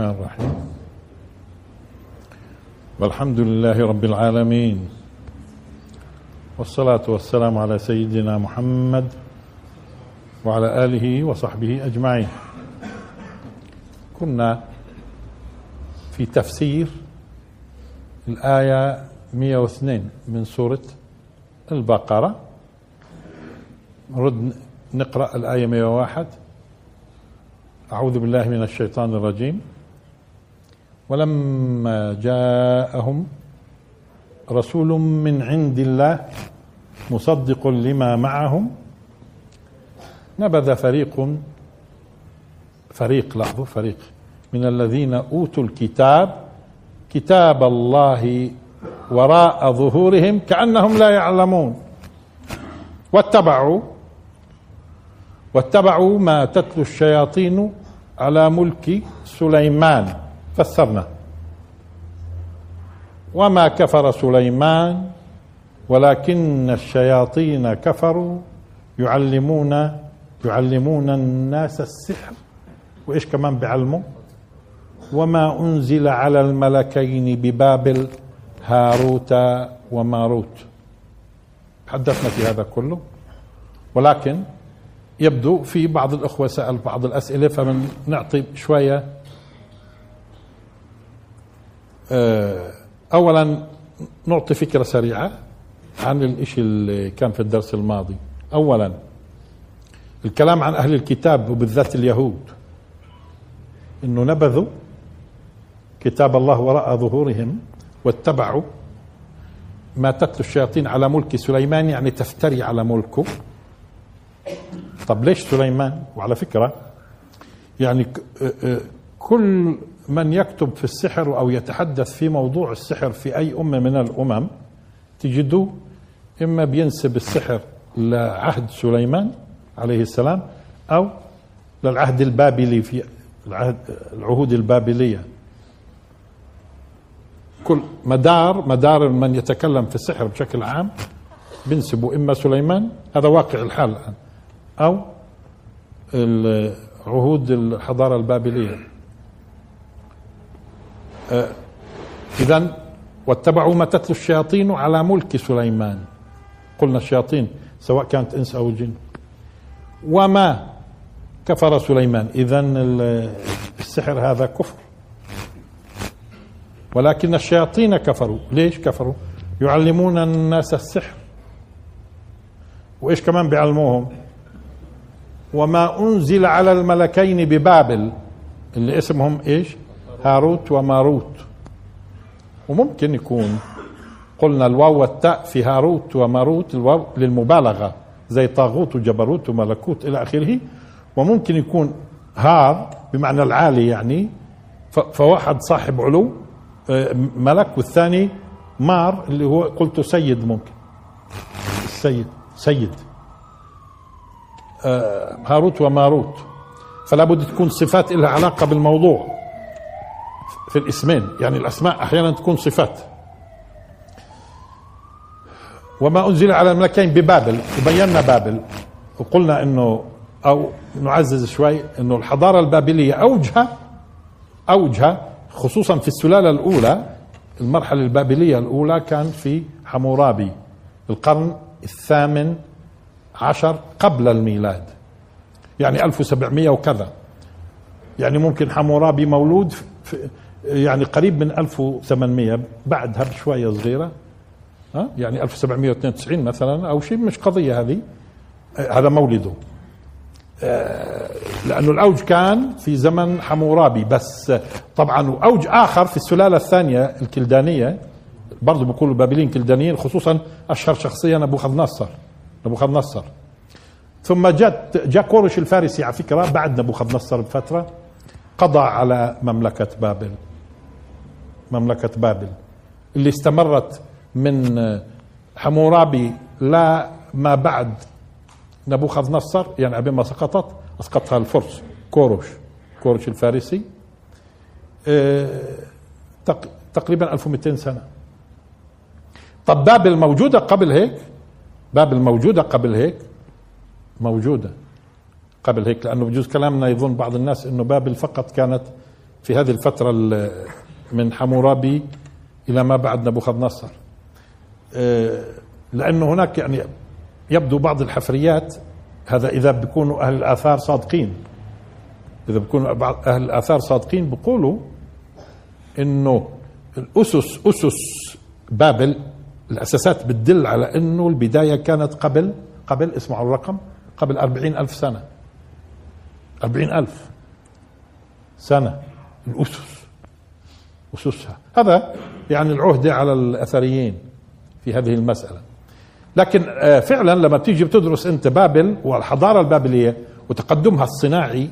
الرحمن الرحيم. والحمد لله رب العالمين. والصلاة والسلام على سيدنا محمد وعلى آله وصحبه أجمعين. كنا في تفسير الآية 102 من سورة البقرة. نرد نقرأ الآية 101 أعوذ بالله من الشيطان الرجيم. ولما جاءهم رسول من عند الله مصدق لما معهم نبذ فريق فريق لاحظوا فريق من الذين أوتوا الكتاب كتاب الله وراء ظهورهم كأنهم لا يعلمون. واتبعوا واتبعوا ما تتلو الشياطين على ملك سليمان. فسرنا. وما كفر سليمان ولكن الشياطين كفروا يعلمون يعلمون الناس السحر. وإيش كمان بيعلموا؟ وما أنزل على الملكين ببابل هاروت وماروت. حدثنا في هذا كله. ولكن يبدو في بعض الأخوة سأل بعض الأسئلة فمن نعطي شوية آه، أولا نعطي فكرة سريعة عن الإشي اللي كان في الدرس الماضي. أولا الكلام عن أهل الكتاب وبالذات اليهود. إنه نبذوا كتاب الله وراء ظهورهم واتبعوا ما تتلو الشياطين على ملك سليمان يعني تفتري على ملكه. طب ليش سليمان؟ وعلى فكرة يعني كل من يكتب في السحر أو يتحدث في موضوع السحر في أي أمة من الأمم تجدوه إما بينسب السحر لعهد سليمان عليه السلام أو للعهد البابلي في العهد العهود البابلية. كل مدار مدار من يتكلم في السحر بشكل عام بينسبوا إما سليمان هذا واقع الحال الآن أو عهود الحضارة البابلية. إذا واتبعوا ما تتلو الشياطين على ملك سليمان. قلنا الشياطين سواء كانت إنس أو جن. وما كفر سليمان. إذا السحر هذا كفر. ولكن الشياطين كفروا. ليش كفروا؟ يعلمون الناس السحر. وإيش كمان بيعلموهم؟ وما أنزل على الملكين ببابل اللي اسمهم إيش؟ هاروت وماروت. وممكن يكون قلنا الواو والتاء في هاروت وماروت الواو للمبالغة زي طاغوت وجبروت وملكوت إلى آخره. وممكن يكون هار بمعنى العالي يعني فواحد صاحب علو آه، ملك والثاني مار اللي هو قلت سيد ممكن. السيد سيد. آه، هاروت وماروت. فلا بد تكون صفات لها علاقة بالموضوع. في الاسمين يعني الأسماء أحيانا تكون صفات. وما أنزل على الملكين ببابل وبينا بابل. وقلنا أنه أو نعزز شوي أنه الحضارة البابلية أوجها أوجها خصوصا في السلالة الأولى المرحلة البابلية الأولى كان في حمورابي القرن الثامن عشر قبل الميلاد. يعني 1700 وكذا. يعني ممكن حمورابي مولود في يعني قريب من 1800 بعدها بشوية صغيرة ها؟ يعني 1792 مثلا أو شيء مش قضية هذه. هذا مولده. آه، لأنه الأوج كان في زمن حمورابي بس. طبعا وأوج آخر في السلالة الثانية الكلدانية برضه بيقولوا البابليين كلدانيين خصوصا أشهر شخصية نبوخذ نصر نبوخذ نصر ثم جت جاء كورش الفارسي على فكرة بعد نبوخذ نصر بفترة قضى على مملكة بابل. مملكة بابل اللي استمرت من حمورابي لا ما بعد نبوخذ نصر يعني قبل ما سقطت أسقطها الفرس كورش كورش الفارسي. آه، تقريبا 1200 سنة. طب بابل موجودة قبل هيك؟ بابل موجودة قبل هيك؟ موجودة قبل هيك لأنه بجوز كلامنا يظن بعض الناس أنه بابل فقط كانت في هذه الفترة من حمورابي إلى ما بعد نبوخذ نصر آه، لأنه هناك يعني يبدو بعض الحفريات هذا إذا بيكونوا أهل الآثار صادقين. إذا بيكونوا أهل الآثار صادقين بيقولوا إنه الأسس أسس بابل الأساسات بتدل على أنه البداية كانت قبل قبل اسمعوا الرقم قبل أربعين ألف سنة. أربعين ألف سنة الأسس. أسسها. هذا يعني العهدة على الأثريين في هذه المسألة. لكن آه، فعلا لما بتيجي بتدرس أنت بابل والحضارة البابلية وتقدمها الصناعي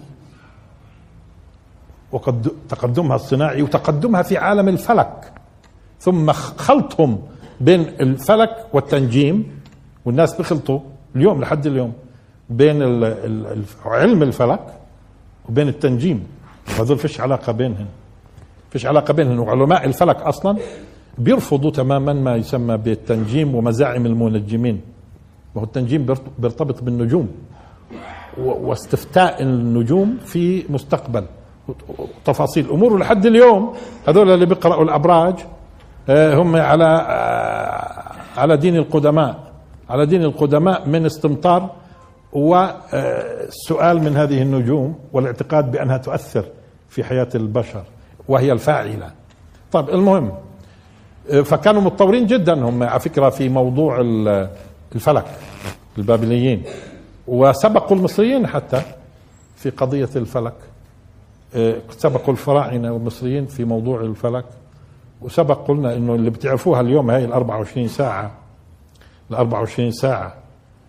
وقد تقدمها الصناعي وتقدمها في عالم الفلك ثم خلطهم بين الفلك والتنجيم والناس بيخلطوا اليوم لحد اليوم بين علم الفلك وبين التنجيم. وهذول فيش علاقة بينهم. فيش علاقة بينهم. وعلماء الفلك أصلا بيرفضوا تماما ما يسمى بالتنجيم ومزاعم المنجمين. وهو التنجيم بيرتبط بالنجوم واستفتاء النجوم في مستقبل. تفاصيل. أمور لحد اليوم. هذول اللي بيقرأوا الأبراج آه، هم على آه، على دين القدماء. على دين القدماء من استمطار والسؤال من هذه النجوم والاعتقاد بأنها تؤثر في حياة البشر. وهي الفاعلة. طيب المهم آه، فكانوا متطورين جدا هم على فكرة في موضوع الفلك البابليين وسبقوا المصريين حتى في قضية الفلك. سبقوا الفراعنة والمصريين في موضوع الفلك وسبق قلنا إنه اللي بتعرفوها اليوم هاي ال 24 ساعة. ال 24 ساعة.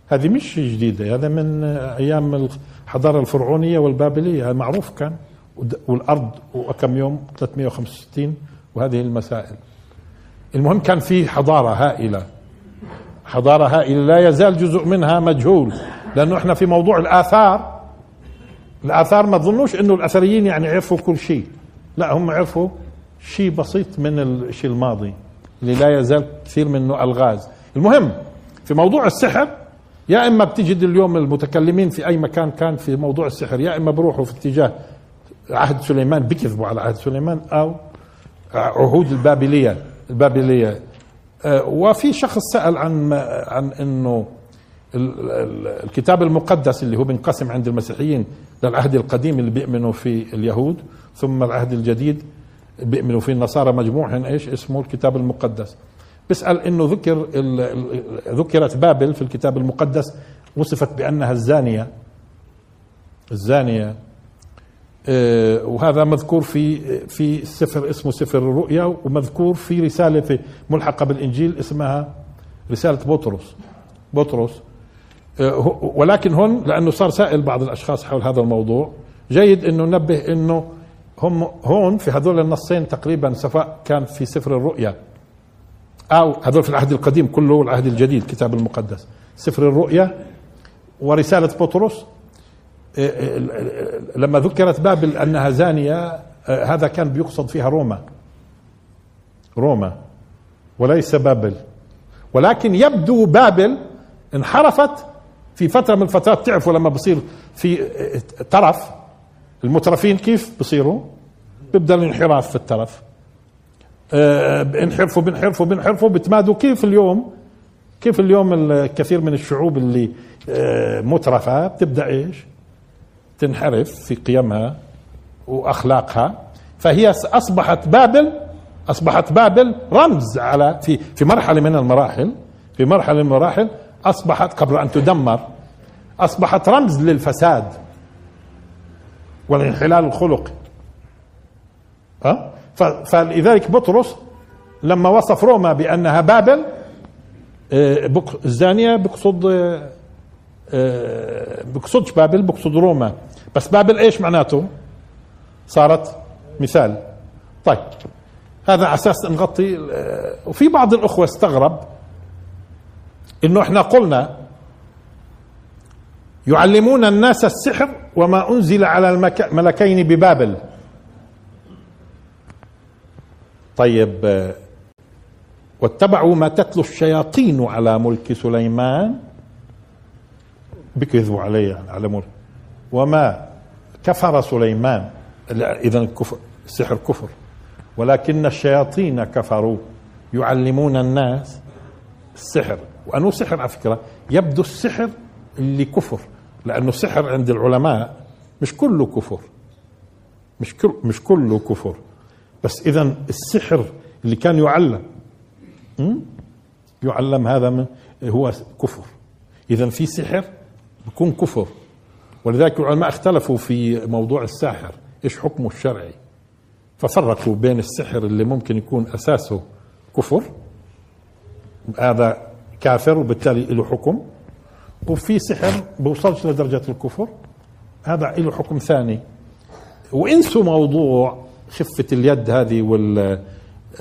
هذه مش جديدة هذا من أيام الحضارة الفرعونية والبابلية معروف كان. والأرض وكم يوم؟ 365 وهذه المسائل. المهم كان في حضارة هائلة. حضارة هائلة لا يزال جزء منها مجهول لأنه إحنا في موضوع الآثار. الآثار ما تظنوش إنه الأثريين يعني عرفوا كل شيء. لا هم عرفوا شيء بسيط من الشيء الماضي اللي لا يزال كثير منه ألغاز. المهم في موضوع السحر يا إما بتجد اليوم المتكلمين في أي مكان كان في موضوع السحر يا إما بروحوا في اتجاه عهد سليمان بكذبوا على عهد سليمان أو عهود البابلية البابلية. آه، وفي شخص سأل عن عن إنه الكتاب المقدس اللي هو بينقسم عند المسيحيين للعهد القديم اللي بيؤمنوا فيه اليهود ثم العهد الجديد بيؤمنوا فيه النصارى مجموعهم إيش؟ اسمه الكتاب المقدس. بيسأل إنه ذكر ذكرت بابل في الكتاب المقدس وصفت بأنها الزانية. الزانية. وهذا مذكور في في سفر اسمه سفر الرؤيا ومذكور في رسالة في ملحقة بالإنجيل اسمها رسالة بطرس. بطرس. آه، ولكن هون لأنه صار سائل بعض الأشخاص حول هذا الموضوع جيد إنه ننبه إنه هم هون في هذول النصين تقريبا سواء كان في سفر الرؤيا أو هذول في العهد القديم كله والعهد الجديد الكتاب المقدس. سفر الرؤيا ورسالة بطرس لما ذكرت بابل أنها زانية إيه، هذا كان بيقصد فيها روما. روما. وليس بابل. ولكن يبدو بابل انحرفت في فترة من الفترات. تعرفوا لما بصير في ترف المترفين كيف بصيروا؟ بيبدأ الانحراف في الترف آه بينحرفوا بينحرفوا بينحرفوا بتمادوا كيف اليوم؟ كيف اليوم الكثير من الشعوب اللي آه مترفة بتبدأ إيش؟ تنحرف في قيمها وأخلاقها فهي أصبحت بابل أصبحت بابل رمز على في في مرحلة من المراحل في مرحلة من المراحل أصبحت قبل أن تدمر أصبحت رمز للفساد والانحلال الخلقي. ها؟ فلذلك بطرس لما وصف روما بأنها بابل آه، الزانية بقصد آه، بقصدش بابل بقصد روما. بس بابل إيش معناته؟ صارت مثال. طيب هذا على أساس نغطي آه، وفي بعض الأخوة استغرب إنه إحنا قلنا يعلمون الناس السحر وما أنزل على الملكين ببابل. طيب واتبعوا ما تتلو الشياطين على ملك سليمان. بكذبوا عليه يعني على ملك وما كفر سليمان. اذا السحر كفر ولكن الشياطين كفروا يعلمون الناس السحر. وأنه سحر على فكرة يبدو السحر اللي كفر. لأنه السحر عند العلماء مش كله كفر. مش كل مش كله كفر. بس إذا السحر اللي كان يعلم يعلم هذا هو كفر. إذا في سحر بيكون كفر. ولذلك العلماء اختلفوا في موضوع الساحر إيش حكمه الشرعي؟ ففرقوا بين السحر اللي ممكن يكون أساسه كفر هذا كافر وبالتالي له حكم وفي سحر بوصلش لدرجة الكفر هذا له حكم ثاني. وإنسوا موضوع خفة اليد هذه وال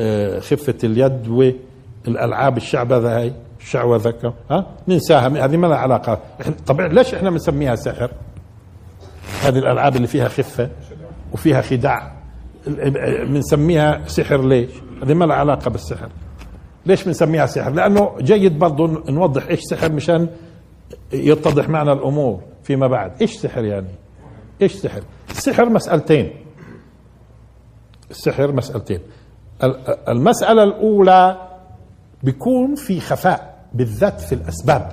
آه، خفة اليد والألعاب الشعبذة هاي. الشعوذة ها؟ ننساها هذه ما لها علاقة. طبعا ليش إحنا بنسميها سحر؟ هذه الألعاب اللي فيها خفة وفيها خداع. بنسميها سحر ليش؟ هذه ما لها علاقة بالسحر. ليش بنسميها سحر؟ لأنه جيد برضه نوضح إيش سحر مشان يتضح معنا الأمور فيما بعد. إيش سحر يعني؟ إيش سحر؟ السحر مسألتين. السحر مسألتين. المسألة الأولى بيكون في خفاء. بالذات في الأسباب.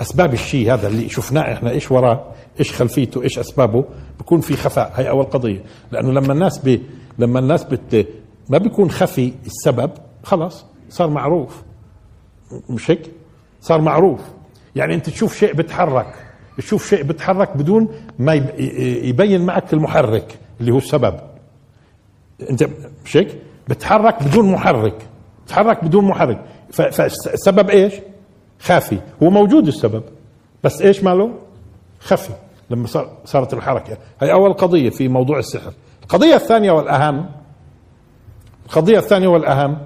أسباب الشيء هذا اللي شفناه إحنا إيش وراه إيش خلفيته إيش أسبابه بيكون في خفاء. هي أول قضية. لأنه لما الناس بي لما الناس بت ما بيكون خفي السبب خلاص صار معروف. مش هيك؟ صار معروف. يعني أنت تشوف شيء بتحرك تشوف شيء بتحرك بدون ما يبين معك المحرك اللي هو السبب. أنت مش هيك؟ بتحرك بدون محرك. بتحرك بدون محرك. فالسبب إيش؟ خافي. هو موجود السبب بس إيش ماله؟ خفي. لما صارت الحركة. هي أول قضية في موضوع السحر. القضية الثانية والأهم القضية الثانية والأهم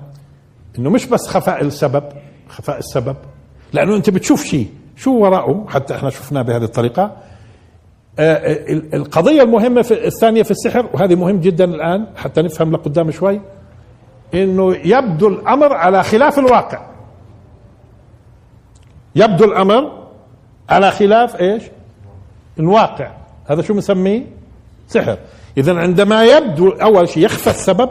إنه مش بس خفاء السبب خفاء السبب لأنه أنت بتشوف شيء. شو وراءه؟ حتى إحنا شفناه بهذه الطريقة. آه القضية المهمة في الثانية في السحر وهذه مهم جدا الآن حتى نفهم لقدام شوي. إنه يبدو الأمر على خلاف الواقع. يبدو الأمر على خلاف إيش؟ الواقع. هذا شو بنسميه سحر. اذا عندما يبدو أول شيء يخفى السبب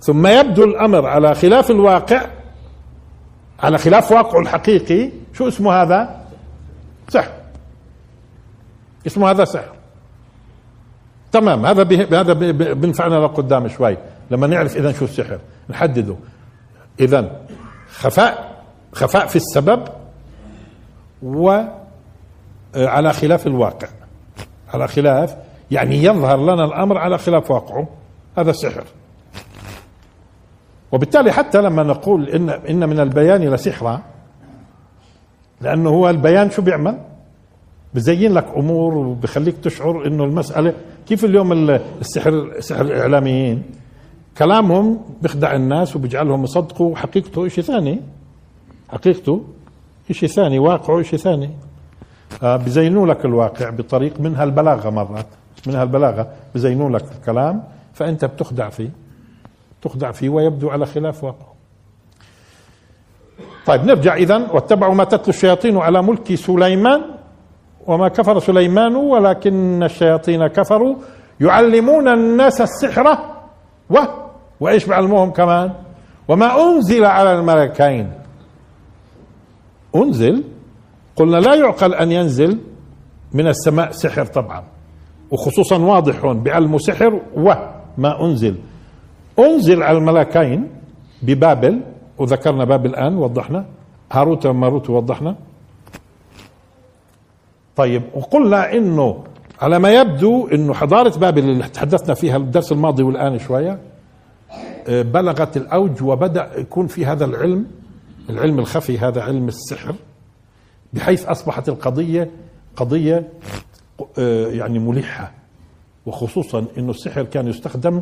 ثم يبدو الأمر على خلاف الواقع على خلاف واقعه الحقيقي شو اسمه هذا؟ سحر. اسمه هذا سحر. تمام. هذا هذا بينفعنا لقدام شوي. لما نعرف اذا شو السحر؟ نحدده. اذا خفاء خفاء في السبب وعلى خلاف الواقع. على خلاف يعني يظهر لنا الأمر على خلاف واقعه. هذا سحر. وبالتالي حتى لما نقول إن إن من البيان لسحرا لأنه هو البيان شو بيعمل؟ بزين لك أمور وبخليك تشعر إنه المسألة كيف اليوم السحر سحر الاعلاميين كلامهم بيخدع الناس وبيجعلهم يصدقوا حقيقته شيء ثاني. حقيقته شيء ثاني واقعه شيء ثاني. آه بزينوا لك الواقع بطريق منها البلاغه مرات منها البلاغه بزينوا لك الكلام فأنت بتخدع فيه تخدع فيه ويبدو على خلاف واقعه. طيب نرجع إذا واتبعوا ما تتلو الشياطين على ملك سليمان وما كفر سليمان ولكن الشياطين كفروا يعلمون الناس السحر و وإيش بيعلموهم كمان؟ وما أنزل على الملكين. أنزل؟ قلنا لا يعقل أن ينزل من السماء سحر طبعا. وخصوصا واضح هون بيعلموا سحر وما أنزل. أنزل على الملكين ببابل وذكرنا بابل الآن وضحنا هاروت وماروت وضحنا طيب وقلنا إنه على ما يبدو إنه حضارة بابل اللي تحدثنا فيها الدرس الماضي والآن شوية بلغت الأوج وبدأ يكون في هذا العلم العلم الخفي هذا علم السحر بحيث أصبحت القضية قضية آه، يعني ملحة. وخصوصا إنه السحر كان يستخدم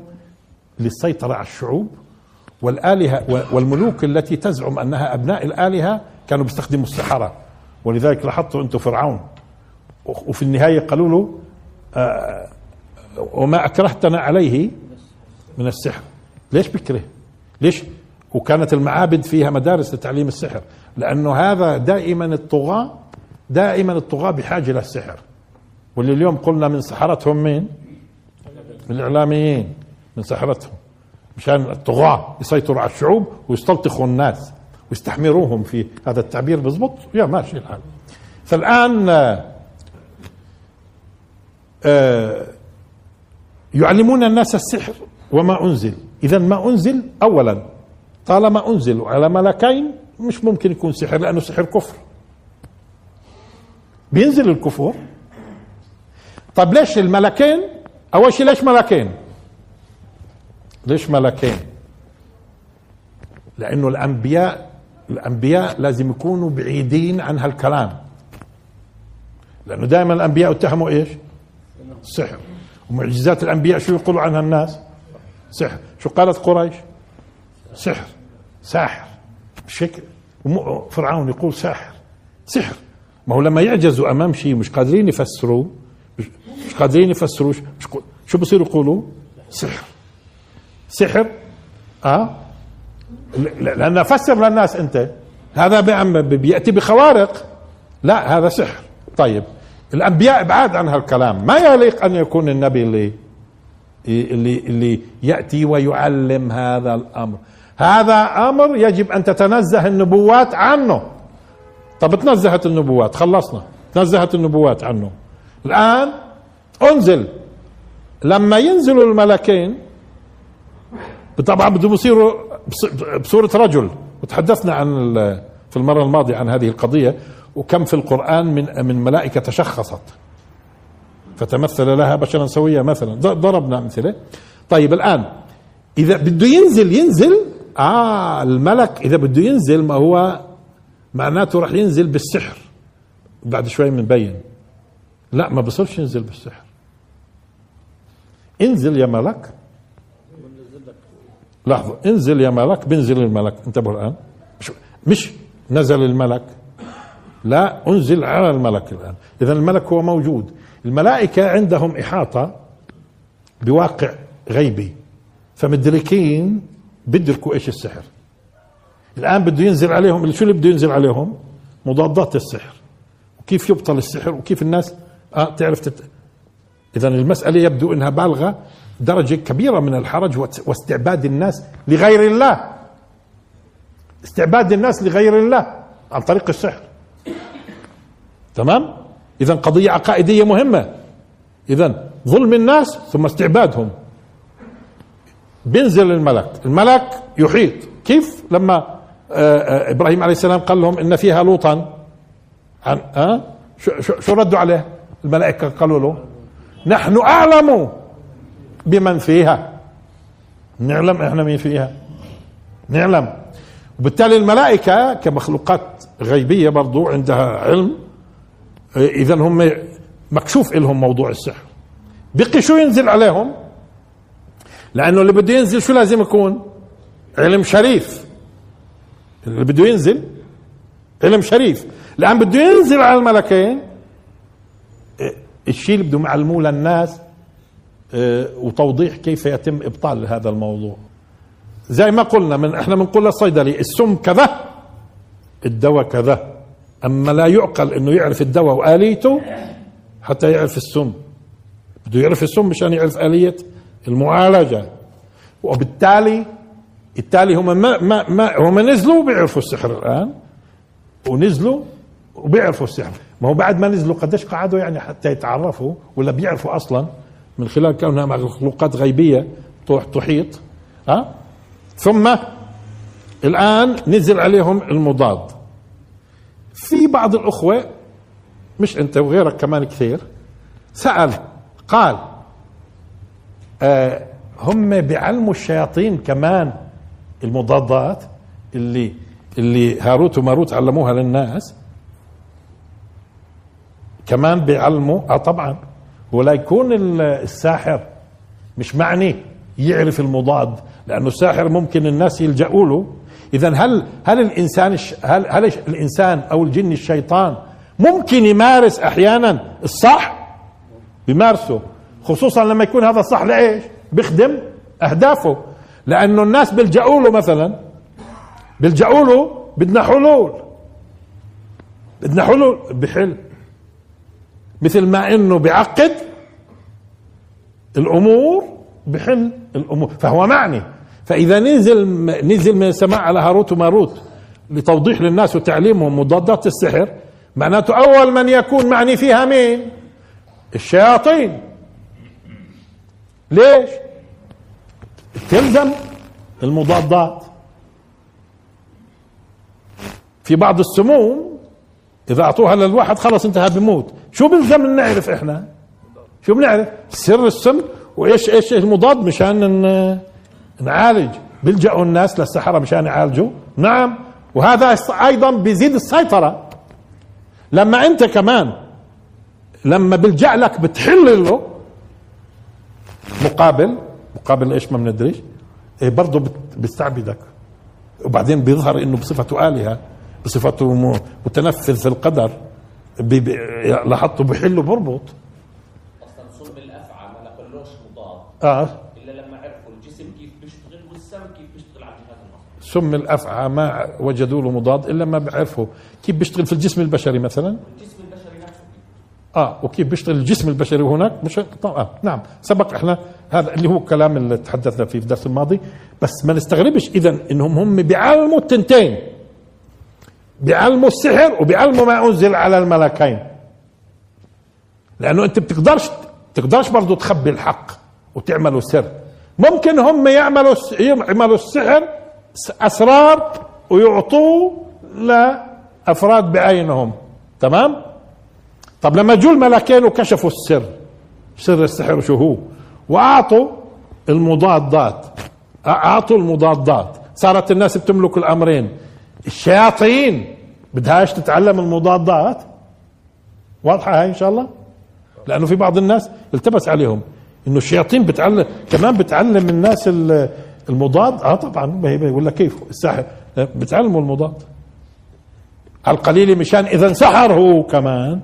للسيطرة على الشعوب والآلهة والملوك التي تزعم أنها أبناء الآلهة كانوا بيستخدموا السحرة. ولذلك لاحظتوا أنتم فرعون. وفي النهاية قالوا له آه وما أكرهتنا عليه من السحر. ليش بكره ليش؟ وكانت المعابد فيها مدارس لتعليم السحر لأنه هذا دائما الطغاة دائما الطغاة بحاجة للسحر واللي اليوم قلنا من سحرتهم مين؟ الإعلاميين من سحرتهم. مشان الطغاة يسيطروا على الشعوب ويستلطخوا الناس ويستحمروهم في هذا التعبير بزبط يا ماشي الحال. فالآن آه يعلمون الناس السحر وما أنزل. إذا ما أنزل أولا. طالما أنزل على ملكين مش ممكن يكون سحر لأنه سحر كفر. بينزل الكفور. طب ليش الملكين؟ أول شيء ليش ملكين؟ ليش ملكين؟ لأنه الأنبياء الأنبياء لازم يكونوا بعيدين عن هالكلام. لأنه دائما الأنبياء اتهموا إيش؟ السحر ومعجزات الأنبياء شو يقولوا عنها الناس؟ سحر. شو قالت قريش؟ سحر. ساحر. بشكل. فرعون يقول ساحر. سحر. ما هو لما يعجزوا أمام شيء مش قادرين يفسروه مش قادرين يفسروه شو بصيروا يقولوا؟ سحر. سحر؟ آه؟ لأن فسر للناس أنت. هذا بيأتي بخوارق. لا هذا سحر. طيب. الأنبياء ابعاد عن هالكلام. ما يليق أن يكون النبي اللي اللي اللي يأتي ويعلم هذا الأمر. هذا أمر يجب أن تتنزه النبوات عنه. طب تنزهت النبوات خلصنا. تنزهت النبوات عنه. الآن انزل. لما ينزلوا الملكين طبعا بدهم يصيروا بصورة رجل. وتحدثنا عن في المرة الماضية عن هذه القضية وكم في القرآن من من ملائكة تشخصت. فتمثل لها بشرا سويا مثلا. ضربنا أمثلة. طيب الآن إذا بده ينزل ينزل آه الملك إذا بده ينزل ما هو معناته راح ينزل بالسحر. بعد شوي بنبين لا ما بصيرش ينزل بالسحر. انزل يا ملك. لحظة انزل يا ملك بنزل الملك. انتبهوا الآن. مش, مش نزل الملك. لا انزل على الملك الآن. إذا الملك هو موجود. الملائكة عندهم إحاطة بواقع غيبي فمدركين بدركوا إيش السحر. الآن بده ينزل عليهم شو اللي بده ينزل عليهم؟ مضادات السحر. وكيف يبطل السحر؟ وكيف الناس؟ آه تعرف تت... إذا المسألة يبدو أنها بالغة درجة كبيرة من الحرج واستعباد الناس لغير الله. استعباد الناس لغير الله عن طريق السحر. تمام؟ إذا قضية عقائدية مهمة. إذا ظلم الناس ثم استعبادهم. بينزل الملك. الملك يحيط. كيف؟ لما آه، آه، إبراهيم عليه السلام قال لهم إن فيها لوطا. عن أه؟ شو, شو, شو ردوا عليه الملائكة؟ قالوا له نحن أعلم بمن فيها. نعلم إحنا مين فيها. نعلم. وبالتالي الملائكة كمخلوقات غيبية برضو عندها علم. إذا هم مكشوف لهم موضوع السحر. بقي شو ينزل عليهم؟ لأنه اللي بده ينزل شو لازم يكون؟ علم شريف. اللي بده ينزل علم شريف. الآن بده ينزل على الملكين الشيء اللي بدهم يعلموه للناس آه، وتوضيح كيف يتم إبطال هذا الموضوع. زي ما قلنا من إحنا بنقول للصيدلي السم كذا الدواء كذا. أما لا يعقل إنه يعرف الدواء وآليته حتى يعرف السم. بده يعرف السم مشان يعرف آلية المعالجة. وبالتالي التالي هم ما ما ما هم نزلوا بيعرفوا السحر الآن. ونزلوا وبيعرفوا السحر. ما هو بعد ما نزلوا قديش قعدوا يعني حتى يتعرفوا ولا بيعرفوا أصلا؟ من خلال كونها مخلوقات غيبية تحيط. ها؟ ثم الآن نزل عليهم المضاد. في بعض الأخوة مش أنت وغيرك كمان كثير سأل قال آه هم بيعلموا الشياطين كمان المضادات اللي اللي هاروت وماروت علموها للناس. كمان بيعلموا آه طبعا ولا يكون الساحر مش معني يعرف المضاد لأنه الساحر ممكن الناس يلجأوا له. اذا هل هل الإنسان هل هل الإنسان أو الجن الشيطان ممكن يمارس أحيانا الصح؟ بيمارسه. خصوصا لما يكون هذا الصح لإيش؟ بيخدم أهدافه. لأنه الناس بيلجأوا له مثلا بيلجأوا له بدنا حلول. بدنا حلول. بحل. مثل ما إنه بيعقد الأمور بحل الأمور. فهو معني. فإذا نزل نزل من السماء على هاروت وماروت لتوضيح للناس وتعليمهم مضادات السحر معناته أول من يكون معني فيها مين؟ الشياطين. ليش؟ تلزم المضادات. في بعض السموم إذا أعطوها للواحد خلص انتهى بموت. شو بنلزم نعرف إحنا؟ شو بنعرف؟ سر السم وايش إيش المضاد مشان نعالج. بيلجأوا الناس للسحرة مشان يعالجوا. نعم. وهذا أيضا بيزيد السيطرة. لما أنت كمان لما بيلجأ لك بتحل له مقابل مقابل إيش ما بندريش إيه برضه بيستعبدك. وبعدين بيظهر إنه بصفته آلهة بصفته متنفذ في القدر. لاحظته بحل وبربط أصلا صلب الأفعى ما نقولوش مضاد. آه الا لما عرفوا الجسم كيف بيشتغل والسم كيف بيشتغل على الجهاز العصبي سم الأفعى ما وجدوا له مضاد إلا ما بيعرفوا كيف بيشتغل في الجسم البشري مثلا؟ الجسم البشري نفسه. آه وكيف بيشتغل الجسم البشري هناك؟ مش طبعا. آه. نعم. سبق إحنا هذا اللي هو الكلام اللي تحدثنا فيه في الدرس الماضي. بس ما نستغربش اذا إنهم هم بيعلموا التنتين. بيعلموا السحر وبيعلموا ما أنزل على الملكين. لأنه أنت بتقدرش تقدرش برضه تخبي الحق وتعملوا سر ممكن هم يعملوا يعملوا السحر أسرار ويعطوه لأفراد بعينهم. تمام؟ طب لما جو الملكين وكشفوا السر سر السحر شو هو؟ وأعطوا المضادات. أعطوا المضادات. صارت الناس بتملك الأمرين. الشياطين بدهاش تتعلم المضادات؟ واضحة هاي إن شاء الله؟ لأنه في بعض الناس التبس عليهم. إنه الشياطين بتعلم كمان بتعلم الناس المضاد آه طبعا هي ولا كيف؟ الساحر. بتعلموا المضاد. على القليل مشان إذا انسحر هو كمان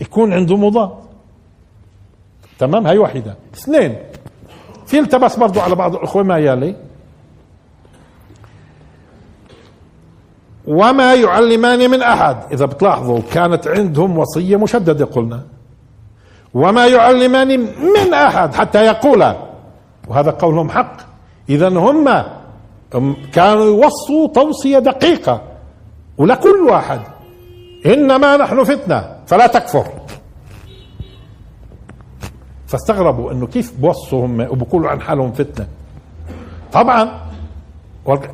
يكون عنده مضاد. تمام؟ هاي واحدة. اثنين. في التبس برضو على بعض الأخوة ما يالي وما يعلمان من أحد. إذا بتلاحظوا كانت عندهم وصية مشددة قلنا. وما يعلمان من أحد حتى يقولا. وهذا قولهم حق. إذا هم كانوا يوصوا توصية دقيقة ولكل واحد. إنما نحن فتنة فلا تكفر. فاستغربوا إنه كيف بوصوا هم وبقولوا عن حالهم فتنة. طبعا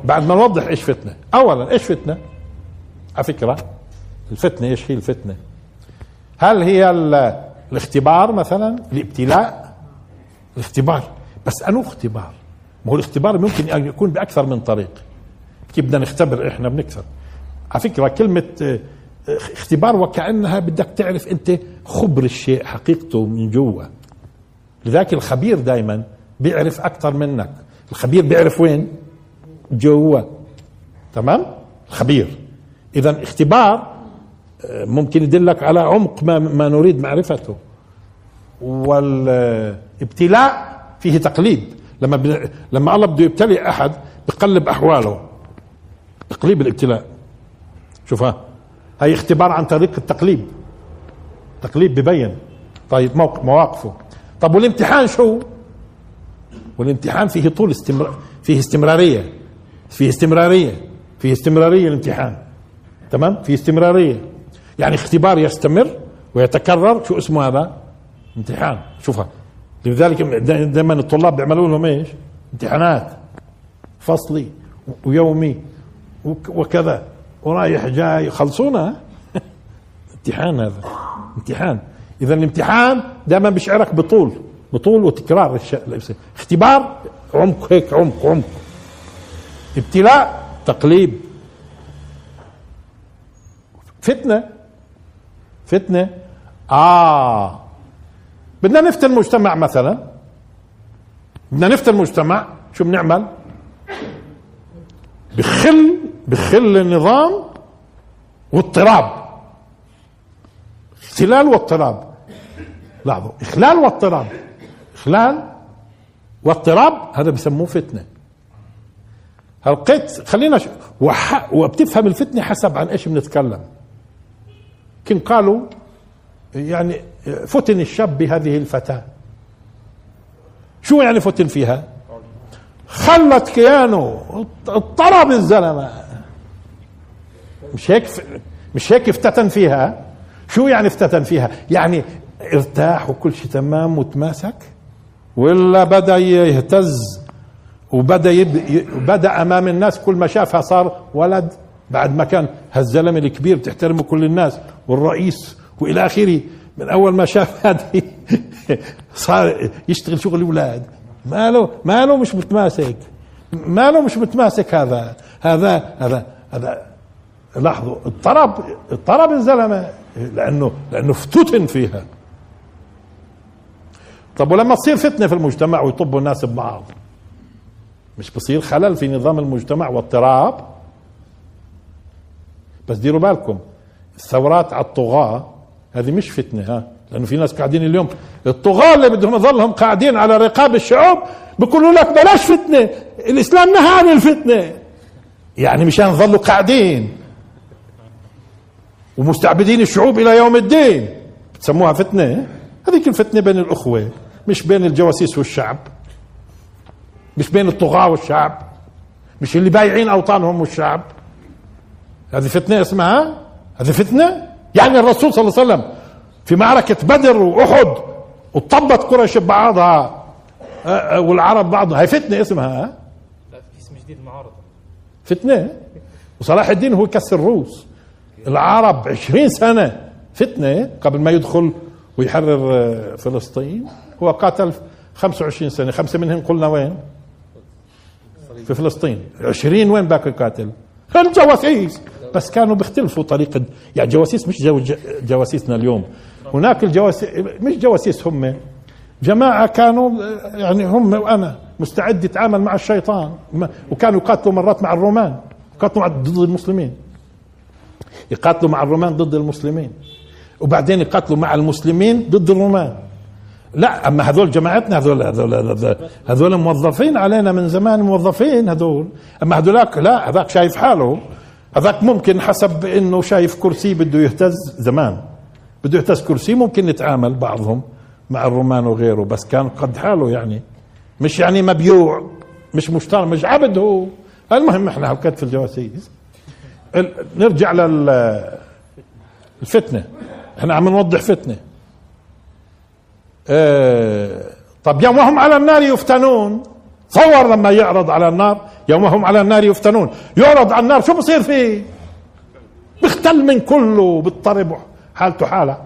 بعد ما نوضح إيش فتنة. اولا إيش فتنة؟ على فكرة الفتنة إيش؟ هي الفتنة. هل هي الاختبار مثلا؟ الابتلاء؟ الاختبار. بس أنو اختبار؟ ما هو الاختبار ممكن يكون بأكثر من طريق. كيف بدنا نختبر إحنا بنكسر على فكرة كلمة اختبار وكأنها بدك تعرف أنت خبر الشيء حقيقته من جوا. لذلك الخبير دائما بيعرف أكثر منك. الخبير بيعرف وين؟ جوا. تمام؟ الخبير. اذا اختبار آه، ممكن يدلك على عمق ما, ما نريد معرفته. والابتلاء فيه تقليد. لما ب... لما الله بده يبتلي أحد بقلب أحواله. تقليب الابتلاء. شوفها هي اختبار عن طريق التقليب. تقليب ببين. طيب مواقفه. طب والامتحان شو؟ والامتحان فيه طول استمرار فيه استمرارية. فيه استمرارية. فيه استمرارية الامتحان. تمام؟ فيه استمرارية. يعني اختبار يستمر ويتكرر. شو اسمه هذا؟ امتحان. شوفها لذلك دائما الطلاب بيعملوا لهم إيش؟ امتحانات. فصلي ويومي وكذا. ورايح جاي. خلصونا؟ امتحان هذا. امتحان. اذا الامتحان دائما بيشعرك بطول. بطول وتكرار اختبار عمق هيك عمق عمق. ابتلاء تقليب. فتنة. فتنة. آه. بدنا نفتن المجتمع مثلا. بدنا نفتن المجتمع شو بنعمل؟ بخل بخل النظام واضطراب. اختلال واضطراب. لاحظوا إخلال واضطراب. إخلال واضطراب هذا بسموه فتنة. هلقيت خلينا ش... وح... وبتفهم الفتنة حسب عن إيش بنتكلم. كن قالوا يعني فتن الشاب بهذه الفتاة. شو يعني فتن فيها؟ خلت كيانه اضطرب الزلمة. مش هيك مش هيك افتتن فيها؟ شو يعني افتتن فيها؟ يعني ارتاح وكل شيء تمام وتماسك؟ ولا بدأ يهتز؟ وبدأ يب... بدا أمام الناس كل ما شافها صار ولد. بعد ما كان هالزلمة الكبير بتحترمه كل الناس والرئيس وإلى آخره. من أول ما شاف هذه صار يشتغل شغل الاولاد ماله ماله مش متماسك. ماله مش متماسك هذا. هذا هذا هذا لاحظوا اضطرب اضطرب الزلمه لأنه لأنه افتتن فيها. طب ولما تصير فتنة في المجتمع ويطبوا الناس ببعض؟ مش بصير خلل في نظام المجتمع واضطراب بس ديروا بالكم. الثورات على الطغاة هذه مش فتنة ها؟ لأنه في ناس قاعدين اليوم الطغاة اللي بدهم يظلهم قاعدين على رقاب الشعوب بيقولوا لك بلاش فتنة الإسلام نهى عن الفتنة. يعني مشان يظلوا قاعدين. ومستعبدين الشعوب إلى يوم الدين. بتسموها فتنة هذيك الفتنة بين الأخوة مش بين الجواسيس والشعب. مش بين الطغاة والشعب. مش اللي بايعين أوطانهم والشعب. هذه فتنة اسمها؟ هذه فتنة؟ يعني الرسول صلى الله عليه وسلم في معركة بدر وأحد وطبت قريش ببعضها. آه، آه، والعرب بعضها. هي فتنة اسمها لا في اسم جديد معارضة. فتنة. وصلاح الدين هو يكسر الروس. العرب عشرين سنة فتنة قبل ما يدخل ويحرر آه، فلسطين. هو قاتل 25 سنة. خمسة منهم قلنا وين؟ في فلسطين. 20 وين باقي قاتل الجواسيس بس كانوا بيختلفوا طريقة. يعني جواسيس مش جو جواسيسنا اليوم. هناك الجواسيس مش جواسيس هم. جماعة كانوا يعني هم وأنا مستعد يتعامل مع الشيطان. وكانوا يقاتلوا مرات مع الرومان. يقاتلوا ضد المسلمين. يقاتلوا مع الرومان ضد المسلمين. وبعدين يقاتلوا مع المسلمين ضد الرومان. لا أما هذول جماعتنا هذول هذول هذول موظفين علينا من زمان موظفين هذول. أما هذولاك لا هذاك شايف حاله هذاك ممكن حسب إنه شايف كرسي بده يهتز زمان. بده يهتز كرسي ممكن نتعامل بعضهم مع الرومان وغيره بس كان قد حاله يعني. مش يعني مبيوع مش مشترى مش عبد هو. المهم إحنا حكيت في الجواسيس. نرجع للفتنه إحنا عم نوضح فتنة. آه طب يوم وهم على النار يفتنون. تصور لما يعرض على النار يوم وهم على النار يفتنون. يعرض على النار شو بصير فيه؟ بيختل من كله بيضطرب. حالته حالة.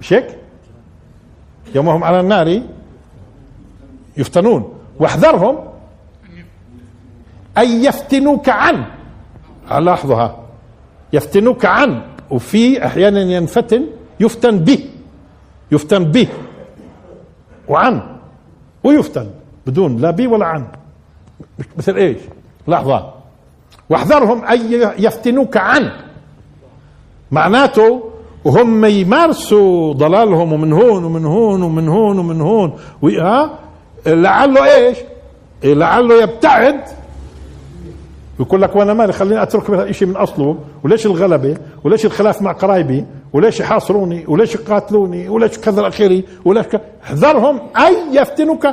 مش هيك؟ يوم وهم على النار يفتنون. واحذرهم أن يفتنوك عن. لاحظها يفتنوك عن. وفي أحيانا ينفتن يفتن به. يفتن به. وعن. ويفتن. بدون لا بي ولا عن. مثل إيش؟ لحظة. واحذرهم أن يفتنوك عن. معناته وهم يمارسوا ضلالهم ومن هون ومن هون ومن هون ومن هون. ها؟ لعله إيش؟ لعله يبتعد. يقول لك وأنا مالي خليني أترك هذا الشيء من أصله. وليش الغلبة؟ وليش الخلاف مع قرايبي؟ وليش يحاصروني؟ وليش يقاتلوني؟ وليش كذا الأخيري؟ وليش احذرهم أن يفتنوك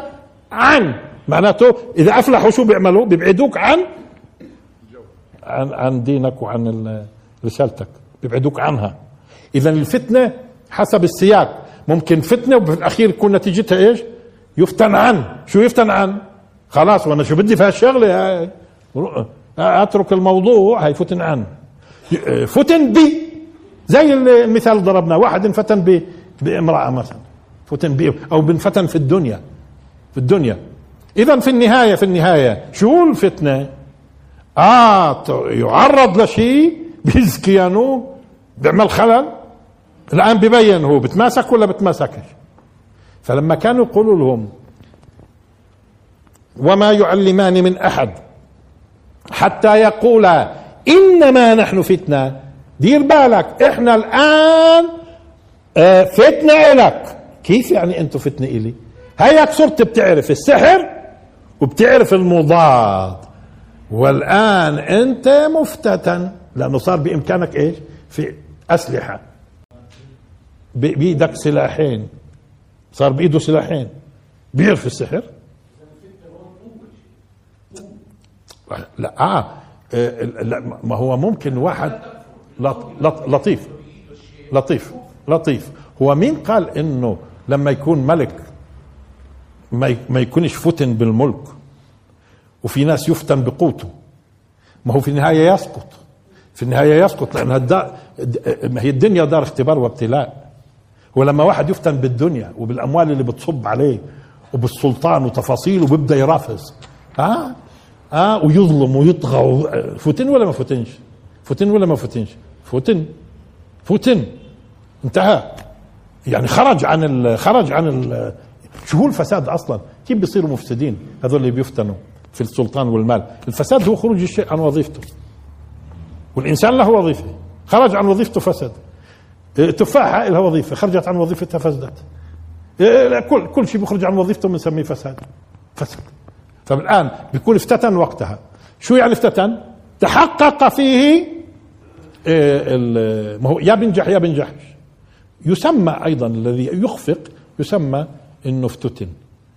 عن. معناته إذا أفلحوا شو بيعملوا؟ بيبعدوك عن عن عن دينك وعن رسالتك. بيبعدوك عنها. إذا الفتنة حسب السياق. ممكن فتنة وفي الأخير يكون نتيجتها إيش؟ يفتن عن. شو يفتن عن؟ خلاص وأنا شو بدي في هالشغلة؟ أترك الموضوع. هي فتن عن. فتن بي زي المثال ضربناه واحد انفتن بامرأة مثلا. فتن بي أو بنفتن في الدنيا. في الدنيا. اذا في النهاية في النهاية شو الفتنة؟ آه يعرض لشيء بيزكيانه بيعمل خلل؟ الآن ببين هو بتماسك ولا بتماسكش؟ فلما كانوا يقولوا لهم وما يعلمان من أحد حتى يقولا إنما نحن فتنة. دير بالك إحنا الآن آه، فتنة إلك. كيف يعني أنتم فتنة إلي؟ هيك صرت بتعرف السحر وبتعرف المضاد. والآن أنت مفتتن لأنه صار بإمكانك إيش؟ في أسلحة. بايدك سلاحين. صار بإيده سلاحين. بيعرف السحر؟ لا آه، لا ما هو ممكن واحد لط لط لطيف. لطيف. لطيف. هو مين قال إنه لما يكون ملك ما يكونش فتن بالملك؟ وفي ناس يفتن بقوته. ما هو في النهاية يسقط. في النهاية يسقط لأن الدار ما هي الدنيا دار اختبار وابتلاء. ولما واحد يفتن بالدنيا وبالأموال اللي بتصب عليه وبالسلطان وتفاصيله وبيبدأ يرافس ها ها ويظلم ويطغى فتن ولا ما فتنش فتن ولا ما فتنش فتن فتن انتهى. يعني خرج عن ال خرج عن ال شو هو الفساد أصلا؟ كيف بيصيروا مفسدين هذول اللي بيفتنوا؟ في السلطان والمال. الفساد هو خروج الشيء عن وظيفته. والإنسان له وظيفة. خرج عن وظيفته فسد. إيه، تفاحة لها وظيفة. خرجت عن وظيفتها فسدت. إيه، لا، كل كل شيء بيخرج عن وظيفته بنسميه فساد. فسد فالان بيكون افتتن وقتها. شو يعني افتتن؟ تحقق فيه إيه، ما هو يا بنجح يا بنجحش يسمى أيضا الذي يخفق يسمى إنه افتتن.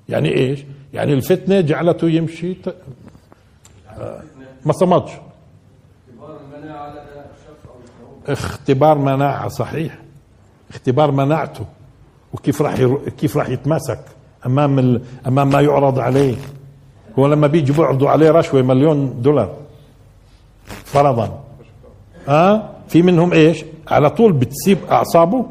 يعني إيش؟ يعني الفتنة جعلته يمشي ت... ما صمدش. اختبار مناعة صحيح. اختبار مناعته. وكيف راح ير... كيف راح يتماسك أمام ال... أمام ما يعرض عليه. هو لما بيجي بيعرضوا عليه رشوة مليون دولار. فرضا. ها؟ آه؟ في منهم إيش؟ على طول بتسيب أعصابه.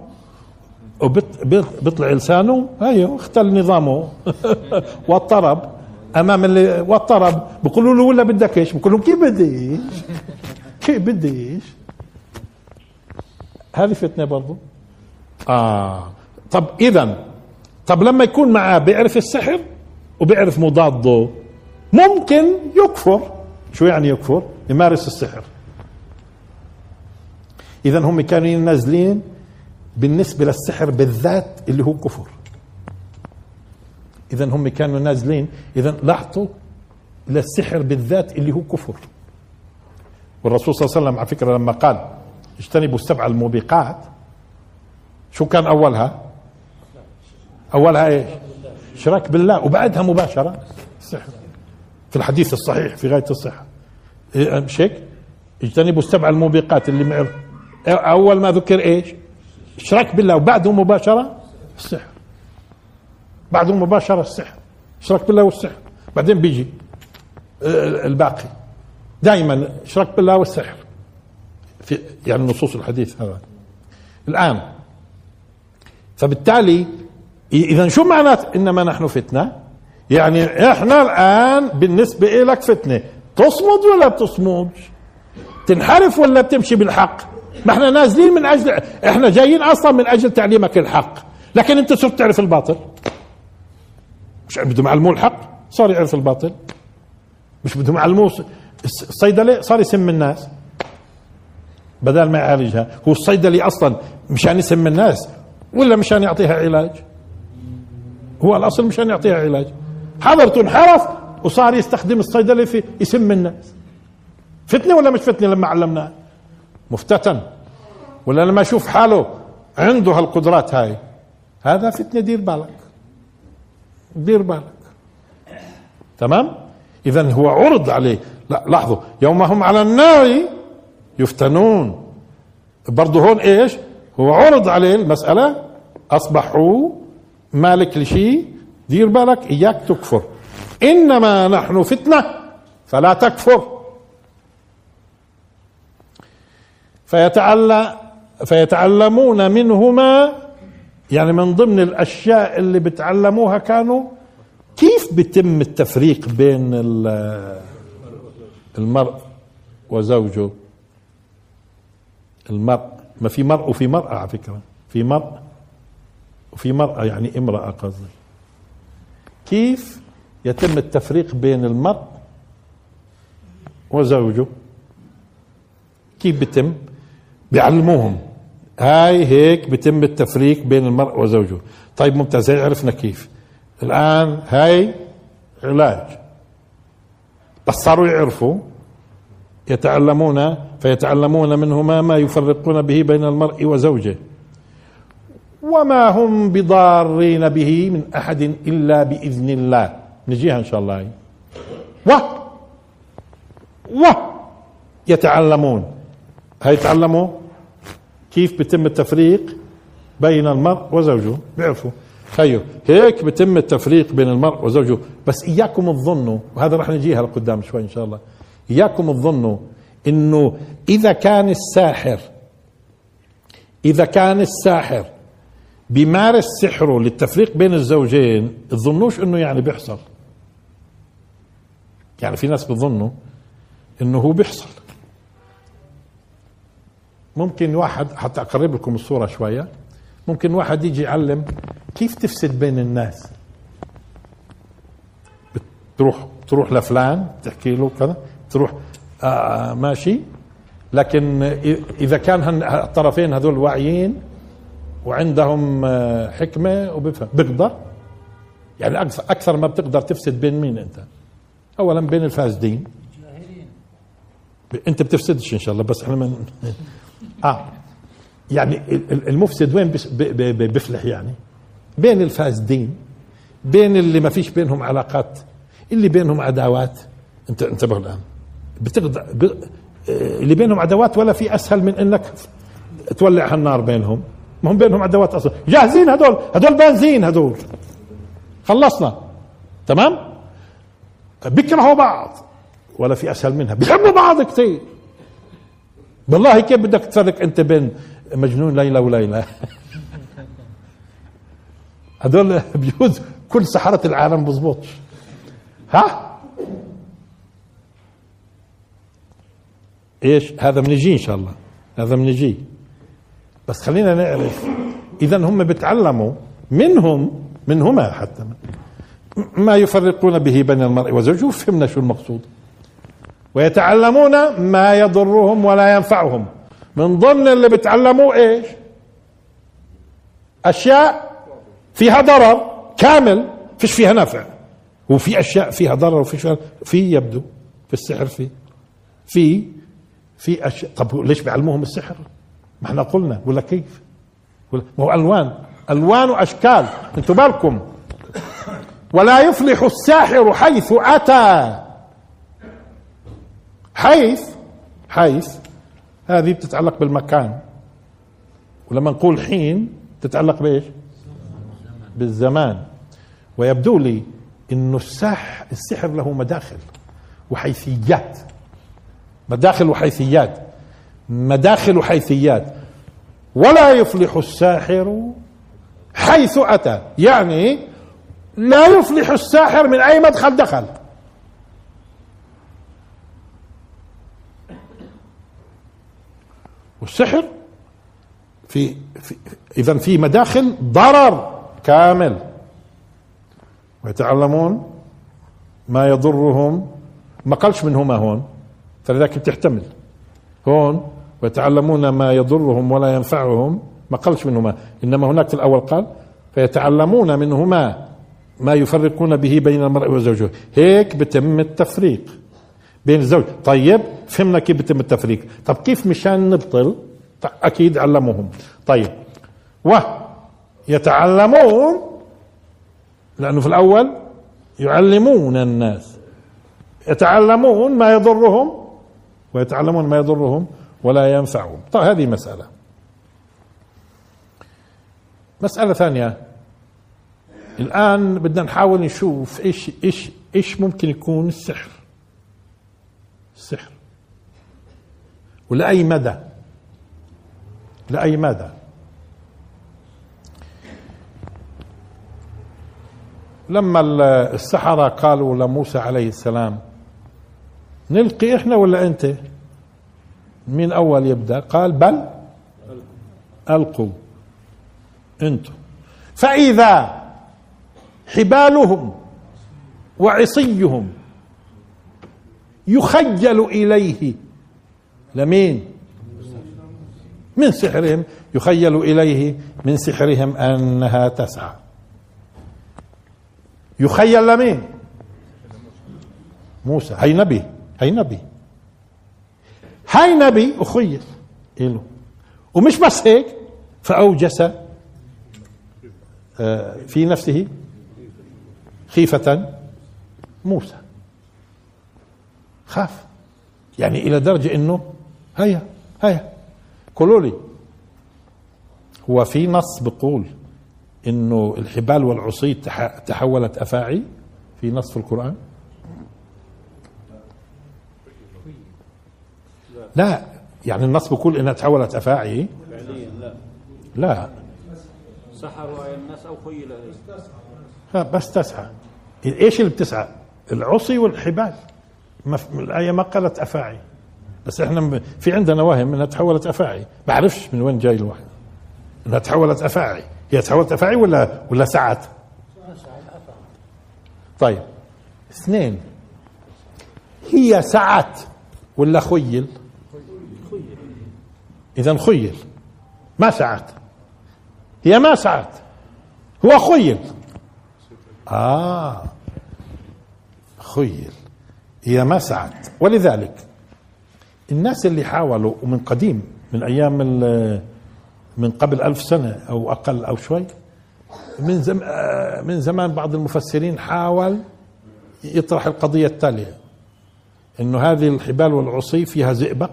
وبيطلع لسانه. أيوه اختل نظامه. واضطرب أمام اللي واضطرب بيقولوا له ولا بدك إيش؟ بيقول لهم كيف بدي إيش كيف بدي إيش هذه فتنة برضو. آه. طب إذا طب لما يكون معاه بيعرف السحر وبيعرف مضاده ممكن يكفر. شو يعني يكفر؟ يمارس السحر. إذا هم كانوا نازلين بالنسبة للسحر بالذات اللي هو كفر. اذا هم كانوا نازلين. اذا لاحظوا للسحر بالذات اللي هو كفر. والرسول صلى الله عليه وسلم على فكرة لما قال اجتنبوا السبع الموبقات شو كان أولها؟ أولها إيش؟ شراك بالله. وبعدها مباشرة السحر في الحديث الصحيح في غاية الصحة. إيه، مش هيك اجتنبوا السبع الموبقات اللي معر أول ما ذكر إيش؟ اشراك بالله وبعده مباشرة السحر. بعده مباشرة السحر. اشراك بالله والسحر. بعدين بيجي الباقي. دائما اشراك بالله والسحر. في يعني نصوص الحديث هذا. الآن فبالتالي اذا شو معنات إنما نحن فتنة؟ يعني إحنا الآن بالنسبة لك فتنة. تصمد ولا بتصمدش؟ تنحرف ولا بتمشي بالحق؟ ما إحنا نازلين من أجل إحنا جايين أصلا من أجل تعليمك الحق. لكن انت صرت تعرف الباطل. مش بدهم يعلموه الحق؟ صار يعرف الباطل. مش بدهم يعلموه الصيدلي صار يسم الناس. بدل ما يعالجها. هو الصيدلي أصلا مشان يسم الناس ولا مشان يعطيها علاج؟ هو الاصل مشان يعطيها علاج. حضرته انحرف وصار يستخدم الصيدلي في يسم الناس. فتنة ولا مش فتنة لما علمناه مفتتن. ولا لما يشوف حاله عنده هالقدرات هاي. هذا فتنة دير بالك. دير بالك. تمام؟ اذا هو عرض عليه. لا لاحظوا يوم هم على النار يفتنون. برضه هون إيش؟ هو عرض عليه المسألة. أصبحوا مالك لشيء دير بالك إياك تكفر. إنما نحن فتنة فلا تكفر. فيتعلمون منهما يعني من ضمن الأشياء اللي بتعلموها كانوا كيف بيتم التفريق بين ال- المرء وزوجه؟ المرء ما في مرء وفي مرأة على فكرة. في مرء وفي مرأة يعني امرأة قصدي. كيف يتم التفريق بين المرء وزوجه؟ كيف بيتم بيعلموهم. هاي هيك بيتم التفريق بين المرء وزوجه. طيب ممتاز هي عرفنا كيف. الآن هاي علاج. بس صاروا يعرفوا يتعلمون فيتعلمون منهما ما يفرقون به بين المرء وزوجه. وما هم بضارين به من أحد إلا بإذن الله. نجيها إن شاء الله. و و يتعلمون. هيتعلموا كيف بتم التفريق بين المرء وزوجه. بيعرفوا. خيو هيك بتم التفريق بين المرء وزوجه. بس إياكم تظنوا وهذا رح نجيها لقدام شوي إن شاء الله. إياكم تظنوا إنه إذا كان الساحر إذا كان الساحر بيمارس سحره للتفريق بين الزوجين تظنوش إنه يعني بيحصل؟ يعني في ناس بظنوا إنه هو بيحصل. ممكن واحد حتى أقرب لكم الصورة شوية ممكن واحد يجي يعلم كيف تفسد بين الناس. بتروح تروح لفلان تحكي له كذا تروح آه ماشي. لكن إذا كان هن- الطرفين هذول واعيين وعندهم آه، حكمة وبفهم بيقدر يعني أكثر أكثر ما بتقدر تفسد بين مين أنت؟ اولا بين الفاسدين. أنت بتفسدش إن شاء الله بس إحنا من آه. يعني ال- ال- المفسد وين بس- ب- ب- ب- بفلح يعني. بين الفاسدين بين اللي ما فيش بينهم علاقات اللي بينهم عداوات. انت انتبهوا الآن. بتقدر ب... آه، اللي بينهم عداوات ولا في أسهل من إنك تولع هالنار بينهم؟ ما هم بينهم عداوات أصلا. جاهزين هدول هدول بنزين هدول. خلصنا. تمام؟ بيكرهوا بعض. ولا في أسهل منها. بيحبوا بعض كثير والله كيف بدك تفرق انت بين مجنون ليلى وليلى؟ هدول بيوز كل سحرة العالم بزبطش ها؟ إيش؟ هذا بنجي إن شاء الله. هذا بنجي بس خلينا نعرف. اذا هم بتعلموا منهم منهما حتى ما يفرقون به بين المرء وزوجه. فهمنا شو المقصود. ويتعلمون ما يضرهم ولا ينفعهم. من ضمن اللي بتعلموه إيش؟ أشياء فيها ضرر كامل فيش فيها نفع. وفي أشياء فيها ضرر وفيش فيها في يبدو في السحر في في في أشياء. طب ليش بيعلموهم السحر؟ ما إحنا قلنا. ولا كيف؟ ولا ما هو ألوان. ألوان وأشكال. أنتوا بالكم. ولا يفلح الساحر حيث أتى. حيث حيث هذه بتتعلق بالمكان. ولما نقول حين تتعلق بإيش؟ بالزمان. ويبدو لي إنه السح السحر له مداخل وحيثيات. مداخل وحيثيات. مداخل وحيثيات. ولا يفلح الساحر حيث أتى. يعني لا يفلح الساحر من أي مدخل دخل. والسحر في, في اذا في مداخل ضرر كامل. ويتعلمون ما يضرهم. ما قالش منهما هون فلذلك بتحتمل. هون ويتعلمون ما يضرهم ولا ينفعهم ما قالش منهما إنما هناك في الأول قال فيتعلمون منهما ما يفرقون به بين المرء وزوجه. هيك بتم التفريق. بين الزوج. طيب فهمنا كيف بيتم التفريق. طب كيف مشان نبطل؟ طيب أكيد علموهم. طيب ويتعلمون لأنه في الأول يعلمون الناس. يتعلمون ما يضرهم ويتعلمون ما يضرهم ولا ينفعهم. طيب هذه مسألة. مسألة ثانية. الآن بدنا نحاول نشوف إيش إيش إيش ممكن يكون السحر. السحر ولأي مدى؟ لأي مدى؟ لما السحرة قالوا لموسى عليه السلام نلقي إحنا ولا أنت؟ مين أول يبدأ؟ قال بل ألقوا أنتم. فإذا حبالهم وعصيهم يخيل إليه. لمين؟ من سحرهم. يخيل إليه من سحرهم أنها تسعى. يخيل لمين؟ موسى. هي نبي. هي نبي. هاي نبي أخير إله. ومش بس هيك فأوجس آه، في نفسه خيفة موسى. خاف. يعني إلى درجة إنه هيا هيا. قولوا لي هو في نص بيقول إنه الحبال والعصي تح- تحولت أفاعي؟ في نص في القرآن؟ لا يعني النص بيقول إنها تحولت فعليا لا. لا سحروا الناس أو خيل بس تسعى. إيش اللي بتسعى؟ العصي والحبال. الآية ما قالت أفاعي. بس إحنا في عندنا وهم إنها تحولت أفاعي. بعرفش من وين جاي الوحي إنها تحولت أفاعي. هي تحولت أفاعي ولا ولا سعت طيب. اثنين. هي سعت ولا خيل؟ اذا خيل. ما سعت هي ما سعت هو خيل. آه. خيل. هي ما سعت. ولذلك الناس اللي حاولوا ومن قديم من أيام ال- من قبل ألف سنة أو أقل أو شوي من من زمان بعض المفسرين حاول يطرح القضية التالية إنه هذه الحبال والعصي فيها زئبق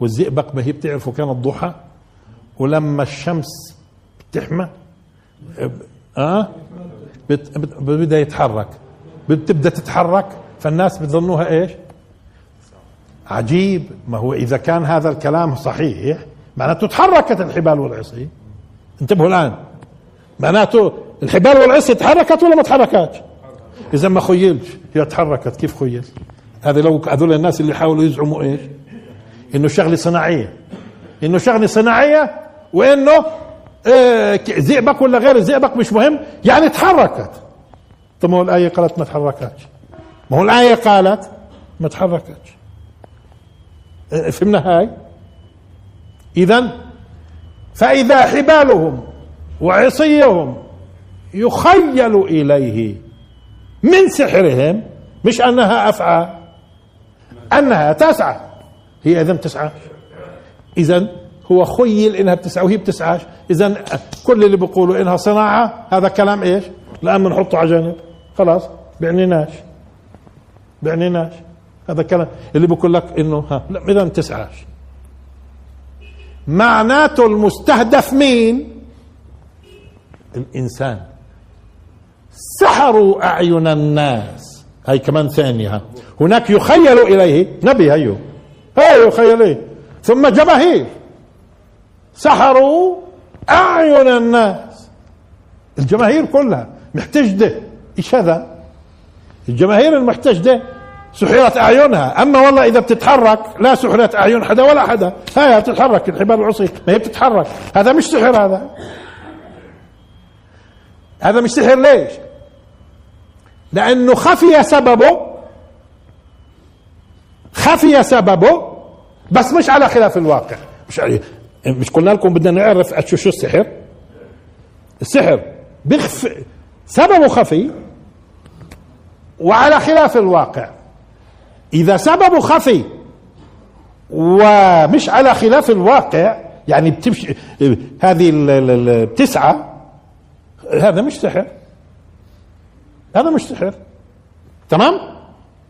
والزئبق ما هي بتعرفوا كانت ضحى ولما الشمس بتحمى آه؟ بت- بت- بدا يتحرك بتبدأ تتحرك فالناس بتظنوها إيش؟ عجيب. ما هو إذا كان هذا الكلام صحيح معناته تحركت الحبال والعصي. انتبهوا الآن. معناته الحبال والعصي تحركت ولا ما تحركتش؟ إذا ما خيلش. هي تحركت. كيف خيل؟ هذا لو هذول الناس اللي حاولوا يزعموا إيش؟ إنه شغلة صناعية. إنه شغلة صناعية وإنه آه، ك- زئبق ولا غير الزئبق مش مهم يعني تحركت. طب ما الآية قالت ما تحركتش. ما هو الآية قالت ما تحركتش. فهمنا هاي؟ اذا فإذا حبالهم وعصيهم يخيل إليه من سحرهم مش أنها افعى أنها تسعى هي اذا بتسعى اذا هو خيل إنها بتسعى وهي بتسعاش اذا كل اللي بيقولوا إنها صناعة هذا كلام إيش؟ الان بنحطه على جنب خلاص بعنيناش بعنيناش. هذا كلام اللي بقول لك إنه ها لا إذا بتسعاش معناته المستهدف مين؟ الإنسان. سحروا أعين الناس. هاي كمان ثانية هناك يخيل إليه نبي هيو. هاي يخيل إليه. ثم جماهير سحروا أعين الناس. الجماهير كلها محتجدة. إيش هذا؟ الجماهير المحتجده سحرت أعينها. أما والله إذا بتتحرك لا سحرت أعين حدا ولا حدا. هاي بتتحرك الحبال العصي ما هي بتتحرك. هذا مش سحر هذا. هذا مش سحر ليش؟ لأنه خفي سببه خفي سببه بس مش على خلاف الواقع. مش مش قلنا لكم بدنا نعرف شو شو السحر؟ السحر بيخفي سببه خفي وعلى خلاف الواقع. إذا سببه خفي ومش على خلاف الواقع يعني بتمشي هذه بتسعى هذا مش سحر. هذا مش سحر. تمام؟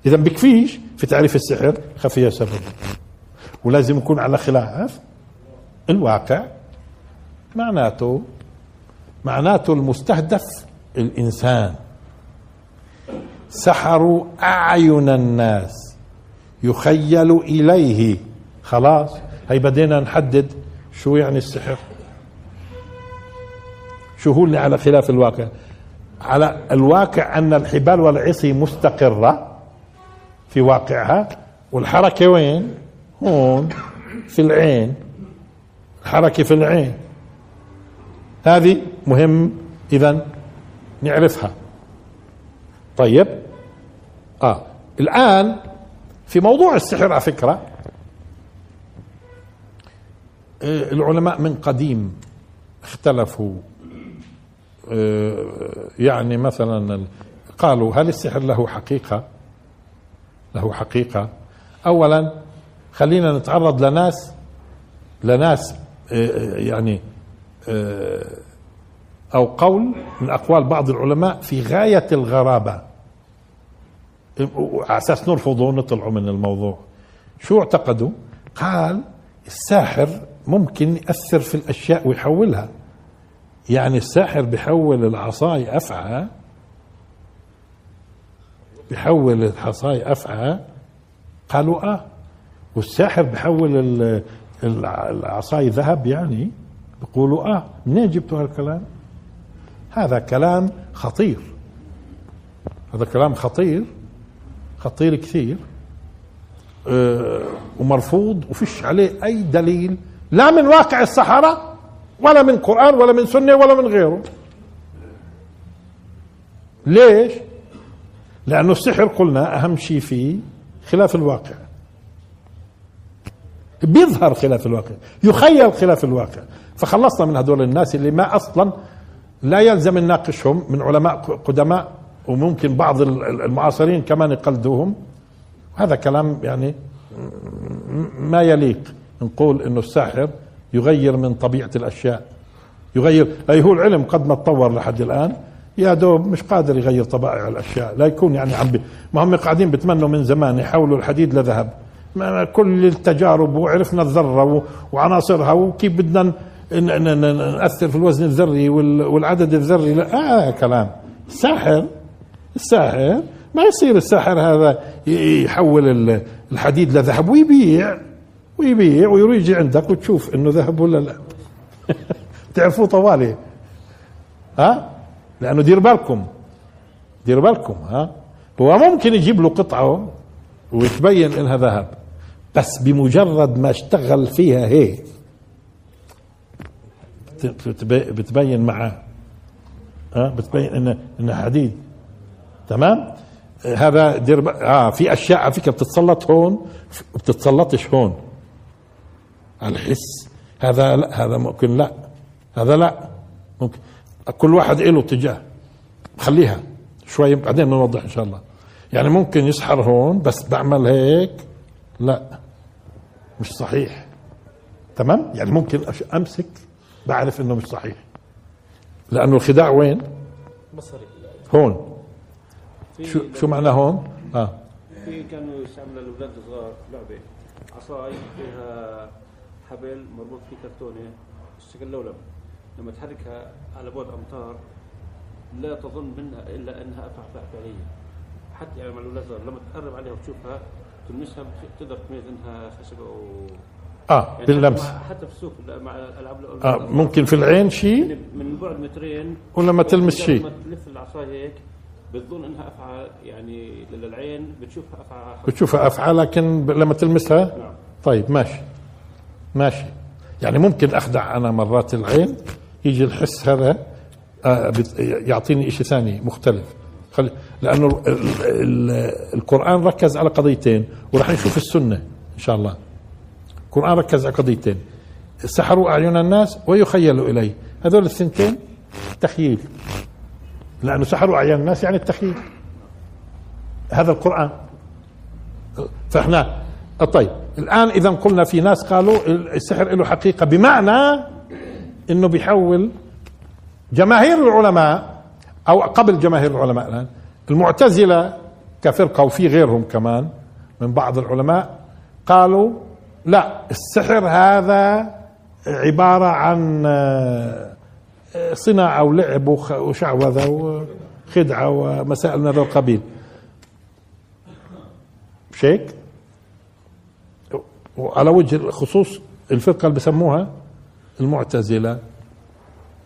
إذا بكفيش في تعريف السحر خفي سبب. ولازم يكون على خلاف الواقع. معناته معناته المستهدف الإنسان. سحروا أعين الناس يخيل إليه. خلاص؟ هي بدينا نحدد شو يعني السحر. شو هو اللي على خلاف الواقع؟ على الواقع أن الحبال والعصي مستقرة في واقعها والحركة وين؟ هون في العين. الحركة في العين. هذه مهم اذا نعرفها. طيب. آه. الآن في موضوع السحر على فكرة. آه، العلماء من قديم اختلفوا. آه، يعني مثلا قالوا هل السحر له حقيقة؟ له حقيقة. اولا خلينا نتعرض لناس لناس آه، يعني أو قول من أقوال بعض العلماء في غاية الغرابة. على أساس نرفضه ونطلعوا من الموضوع. شو اعتقدوا؟ قال الساحر ممكن يأثر في الأشياء ويحولها. يعني الساحر بيحول العصاي أفعى بيحول العصاي أفعى قالوا آه. والساحر الع- العصاي ذهب يعني بيقولوا آه. منين جبتوا هالكلام؟ هذا كلام خطير. هذا كلام خطير. خطير كثير آه، ومرفوض وفيش عليه أي دليل لا من واقع الصحراء ولا من قرآن ولا من سنة ولا من غيره. ليش؟ لأنه السحر قلنا أهم شيء فيه خلاف الواقع. بيظهر خلاف الواقع يخيل خلاف الواقع. فخلصنا من هذول الناس اللي ما أصلا لا يلزم نناقشهم من علماء قدماء وممكن بعض المعاصرين كمان يقلدوهم. هذا كلام يعني ما يليق. نقول إنه الساحر يغير من طبيعة الأشياء. يغير أي هو العلم قد ما تطور لحد الآن يا دوب مش قادر يغير طبائع الأشياء. لا يكون يعني عم ما هم قاعدين بتمنوا من زمان يحولوا الحديد لذهب. كل التجارب وعرفنا الذرة وعناصرها وكيف بدنا نأثر في الوزن الذري وال- والعدد الذري. لا آه كلام. الساحر الساحر. ما يصير الساحر هذا يحول ال- الحديد لذهب ويبيع ويبيع ويجي عندك وتشوف إنه ذهب ولا لا. تعرفوه طوالي. ها؟ لأنه دير بالكم. دير بالكم ها؟ هو ممكن يجيب له قطعة ويتبين إنها ذهب بس بمجرد ما اشتغل فيها بتبي- بتبين معاه ها؟ بتبين انه انها حديد. تمام؟ هذا دير آه في أشياء على فكرة بتتسلط هون بتتسلطش هون. الحس. هذا لا هذا ممكن لا. هذا لا. ممكن. كل واحد له اتجاه. خليها شوي بعدين بنوضح إن شاء الله. يعني ممكن يسحر هون بس بعمل هيك. لا. مش صحيح. تمام؟ يعني ممكن أمسك بعرف إنه مش صحيح. لأنه الخداع وين؟ بصري هون. شو شو معنى هون؟ آه. في كانوا يستعملوا الاولاد الصغار لعبة. عصاي فيها حبل مربوط فيه كرتونة الشكل لولب لما تحركها على بعد أمتار لا تظن منها إلا أنها افعى فعليه حتى يعني مع الاولاد الصغار لما تقرب عليها وتشوفها تلمسها بت- تقدر تميز إنها خشبة أو آه يعني باللمس. حتى في السوق مع الالعاب آه الصغار. ممكن في العين شيء من بعد مترين. ولما تلمس شيء لما تلف العصايه هيك بتظن إنها افعى يعني للعين بتشوفها افعى بتشوفها افعى لكن لما تلمسها؟ نعم. طيب ماشي. ماشي. يعني ممكن أخدع أنا مرات العين يجي الحس هذا آه يعطيني شيء ثاني مختلف. خلي لأنه ال ال القرآن ركز على قضيتين وراح نشوف السنة إن شاء الله. القرآن ركز على قضيتين. سحروا أعين الناس ويخيلوا إليه. هذول الثنتين تخييل. لأنه سحروا اعين الناس يعني التخييل هذا القرآن. فاحنا طيب الآن إذا قلنا في ناس قالوا السحر له حقيقة بمعنى إنه بيحول جماهير العلماء أو قبل جماهير العلماء الآن المعتزلة كفرقة وفي غيرهم كمان من بعض العلماء قالوا لا السحر هذا عبارة عن صناعة ولعب وخ- وشعوذة وخدعة ومسائل من هذا القبيل مش هيك؟ وعلى وجه الخصوص الفرقة اللي بسموها المعتزلة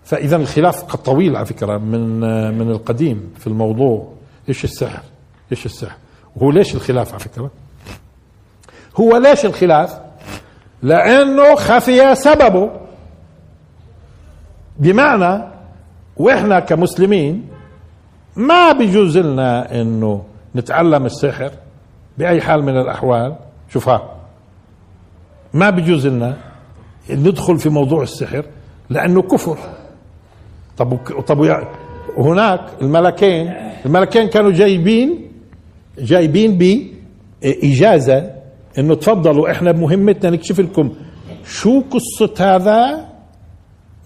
فإذا الخلاف قد طويل على فكرة من من القديم في الموضوع إيش السحر؟ إيش السحر؟ وهو ليش الخلاف على فكرة؟ هو ليش الخلاف؟ لأنه خفي سببه بمعنى وإحنا كمسلمين ما بيجوز لنا إنه نتعلم السحر بأي حال من الأحوال. شوفها. ما بيجوز لنا ندخل في موضوع السحر لأنه كفر. طب طب هناك الملكين الملكين كانوا جايبين جايبين بإجازة إنه تفضلوا إحنا بمهمتنا نكشف لكم شو قصة هذا؟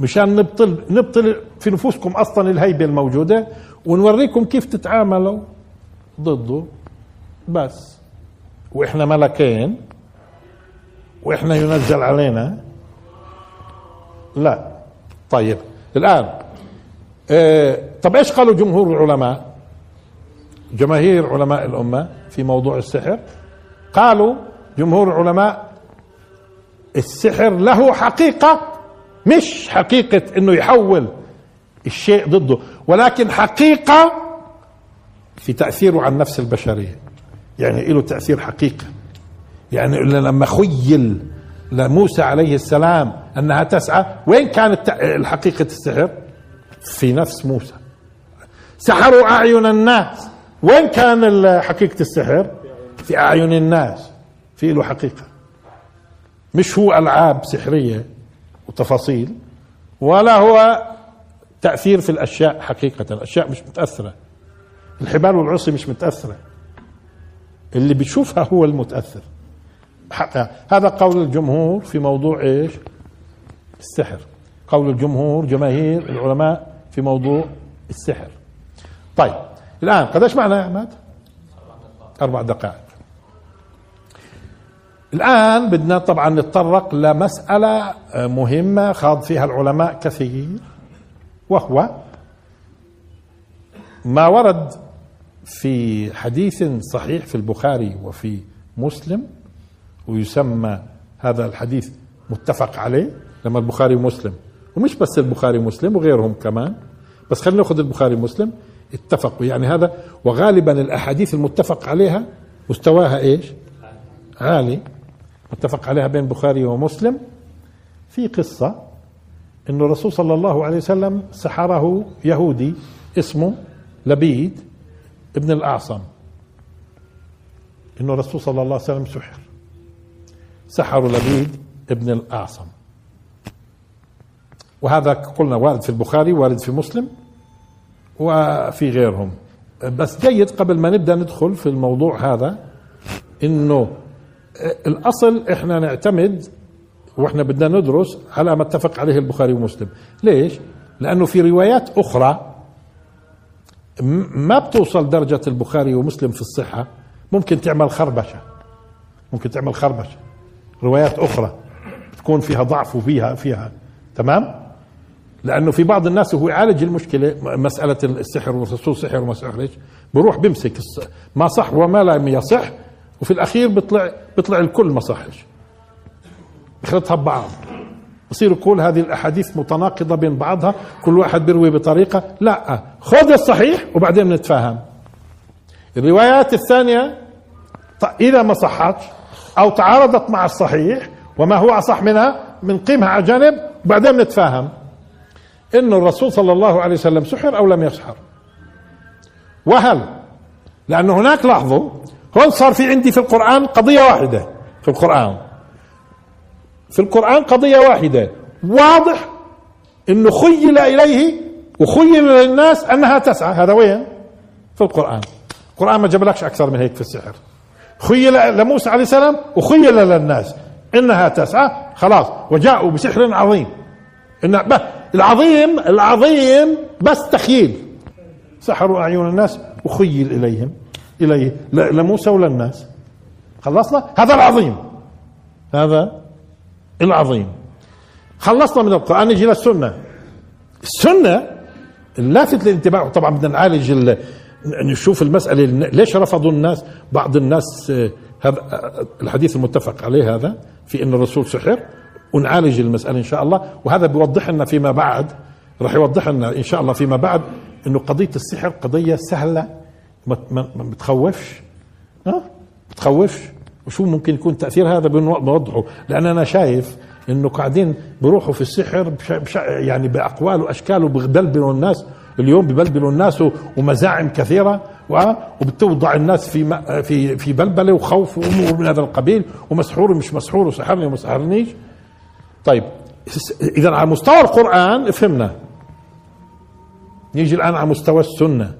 مشان نبطل نبطل في نفوسكم أصلا الهيبة الموجودة ونوريكم كيف تتعاملوا ضده. بس. وإحنا ملكين. وإحنا ينزل علينا. لا. طيب. الآن آه طب إيش قالوا جمهور العلماء؟ جماهير علماء الأمة في موضوع السحر. قالوا جمهور العلماء السحر له حقيقة. مش حقيقة إنه يحول الشيء ضده ولكن حقيقة في تأثيره على النفس البشرية. يعني له تأثير حقيقي يعني لما خيل لموسى عليه السلام أنها تسعى وين كانت حقيقه السحر في نفس موسى. سحروا أعين الناس. وين كان حقيقة السحر في أعين الناس. في له حقيقة. مش هو ألعاب سحرية. وتفاصيل. ولا هو تأثير في الأشياء حقيقة. الأشياء مش متأثرة. الحبال والعصي مش متأثرة. اللي بيشوفها هو المتأثر. هذا قول الجمهور في موضوع إيش؟ السحر. قول الجمهور جماهير العلماء في موضوع السحر. طيب الآن قديش معنا يا عماد أربع دقائق. الآن بدنا طبعا نتطرق لمسألة مهمة خاض فيها العلماء كثير وهو ما ورد في حديث صحيح في البخاري وفي مسلم ويسمى هذا الحديث متفق عليه لما البخاري ومسلم ومش بس البخاري ومسلم وغيرهم كمان بس خلينا نأخذ البخاري ومسلم اتفقوا يعني هذا وغالبا الأحاديث المتفق عليها مستواها إيش؟ عالي متفق عليها بين البخاري ومسلم في قصة إنه الرسول صلى الله عليه وسلم سحره يهودي اسمه لبيد ابن الأعصم. إنه الرسول صلى الله عليه وسلم سحر. سحر لبيد ابن الأعصم. وهذا قلنا وارد في البخاري وارد في مسلم وفي غيرهم. بس جيد قبل ما نبدأ ندخل في الموضوع هذا إنه الأصل إحنا نعتمد وإحنا بدنا ندرس على ما اتفق عليه البخاري ومسلم. ليش؟ لأنه في روايات أخرى ما بتوصل درجة البخاري ومسلم في الصحة. ممكن تعمل خربشة. ممكن تعمل خربشة. روايات أخرى تكون فيها ضعف وفيها فيها. تمام؟ لأنه في بعض الناس وهو يعالج المشكلة مسألة السحر والرسول سحر وما سحرش بروح بمسك ما صح وما لم يصح وفي الأخير بيطلع بيطلع الكل ما صحش بخلطها ببعض. بصير كل هذه الأحاديث متناقضة بين بعضها كل واحد بيروي بطريقة. لا خذ الصحيح وبعدين نتفاهم. الروايات الثانية إذا ما صحتش أو تعارضت مع الصحيح وما هو أصح منها بنقيمها على جنب وبعدين نتفاهم. انه الرسول صلى الله عليه وسلم سحر أو لم يسحر؟ وهل؟ لأنه هناك لاحظوا هون صار في عندي في القرآن قضية واحدة. في القرآن. في القرآن قضية واحدة. واضح إنه خيل إليه وخيل للناس أنها تسعى. هذا وين؟ في القرآن. القرآن ما جابلكش أكثر من هيك في السحر. خيل لموسى عليه السلام وخيل للناس. إنها تسعى. خلاص. وجاءوا بسحر عظيم. إن العظيم العظيم بس تخيل سحروا أعين الناس وخيل إليهم. إليه. لموسى وللناس خلصنا؟ هذا العظيم. هذا العظيم. خلصنا من القرآن نجي للسنة السنة. اللافت للانتباه طبعا بدنا نعالج نشوف المسألة. ليش رفضوا الناس؟ بعض الناس آه، هذا آه، الحديث المتفق عليه هذا في أن الرسول سحر. ونعالج المسألة إن شاء الله. وهذا بيوضح لنا فيما بعد راح يوضح لنا إن شاء الله فيما بعد أنه قضية السحر قضية سهلة. ما بتخوفش. ها؟ بتخوفش. وشو ممكن يكون تأثير هذا بنوضحه لأن أنا شايف إنه قاعدين بروحوا في السحر بش يعني باقوال واشكال وببلبلوا الناس. اليوم ببلبلوا الناس ومزاعم كثيرة وبتوضع الناس في في في بلبلة وخوف وأمور من هذا القبيل. ومسحور ومش مسحور وسحرني وما سحرنيش. طيب إذا على مستوى القرآن فهمنا نيجي الآن على مستوى السنة.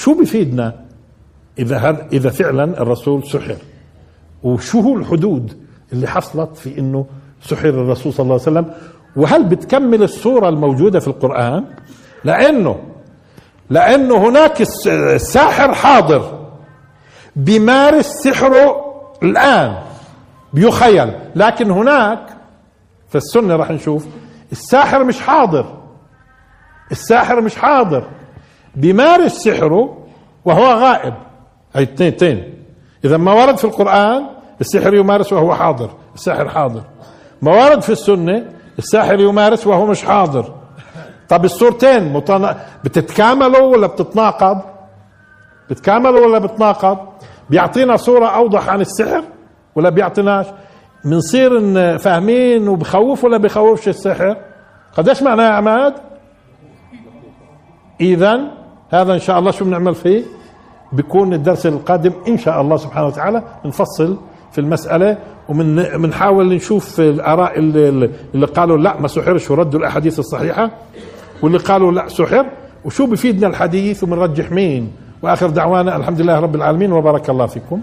شو بفيدنا إذا هذا إذا فعلا الرسول سحر؟ وشو هو الحدود اللي حصلت في إنه سحر الرسول صلى الله عليه وسلم؟ وهل بتكمل الصورة الموجودة في القرآن؟ لأنه لأنه هناك الس- الساحر حاضر بيمارس سحره الآن بيخيل. لكن هناك في السنة راح نشوف الساحر مش حاضر. الساحر مش حاضر. بيمارس سحره وهو غائب. هي اثنين إذا ما ورد في القرآن السحر يمارس وهو حاضر الساحر حاضر. ما ورد في السنة الساحر يمارس وهو مش حاضر. طب الصورتين متنا... بتتكاملوا ولا بتتناقض؟ بتكاملوا ولا بتناقض بيعطينا صورة أوضح عن السحر ولا بيعطيناش؟ بنصير فاهمين وبخوف ولا بخوفش السحر؟ قديش معناه يا عماد؟ إذا هذا إن شاء الله شو بنعمل فيه؟ بيكون الدرس القادم إن شاء الله سبحانه وتعالى نفصل في المسألة ومن بنحاول نشوف الآراء اللي, اللي قالوا لا ما سحرش وردوا الأحاديث الصحيحة؟ واللي قالوا لا سحر وشو بفيدنا الحديث وبنرجح مين؟ وآخر دعوانا الحمد لله رب العالمين وبارك الله فيكم.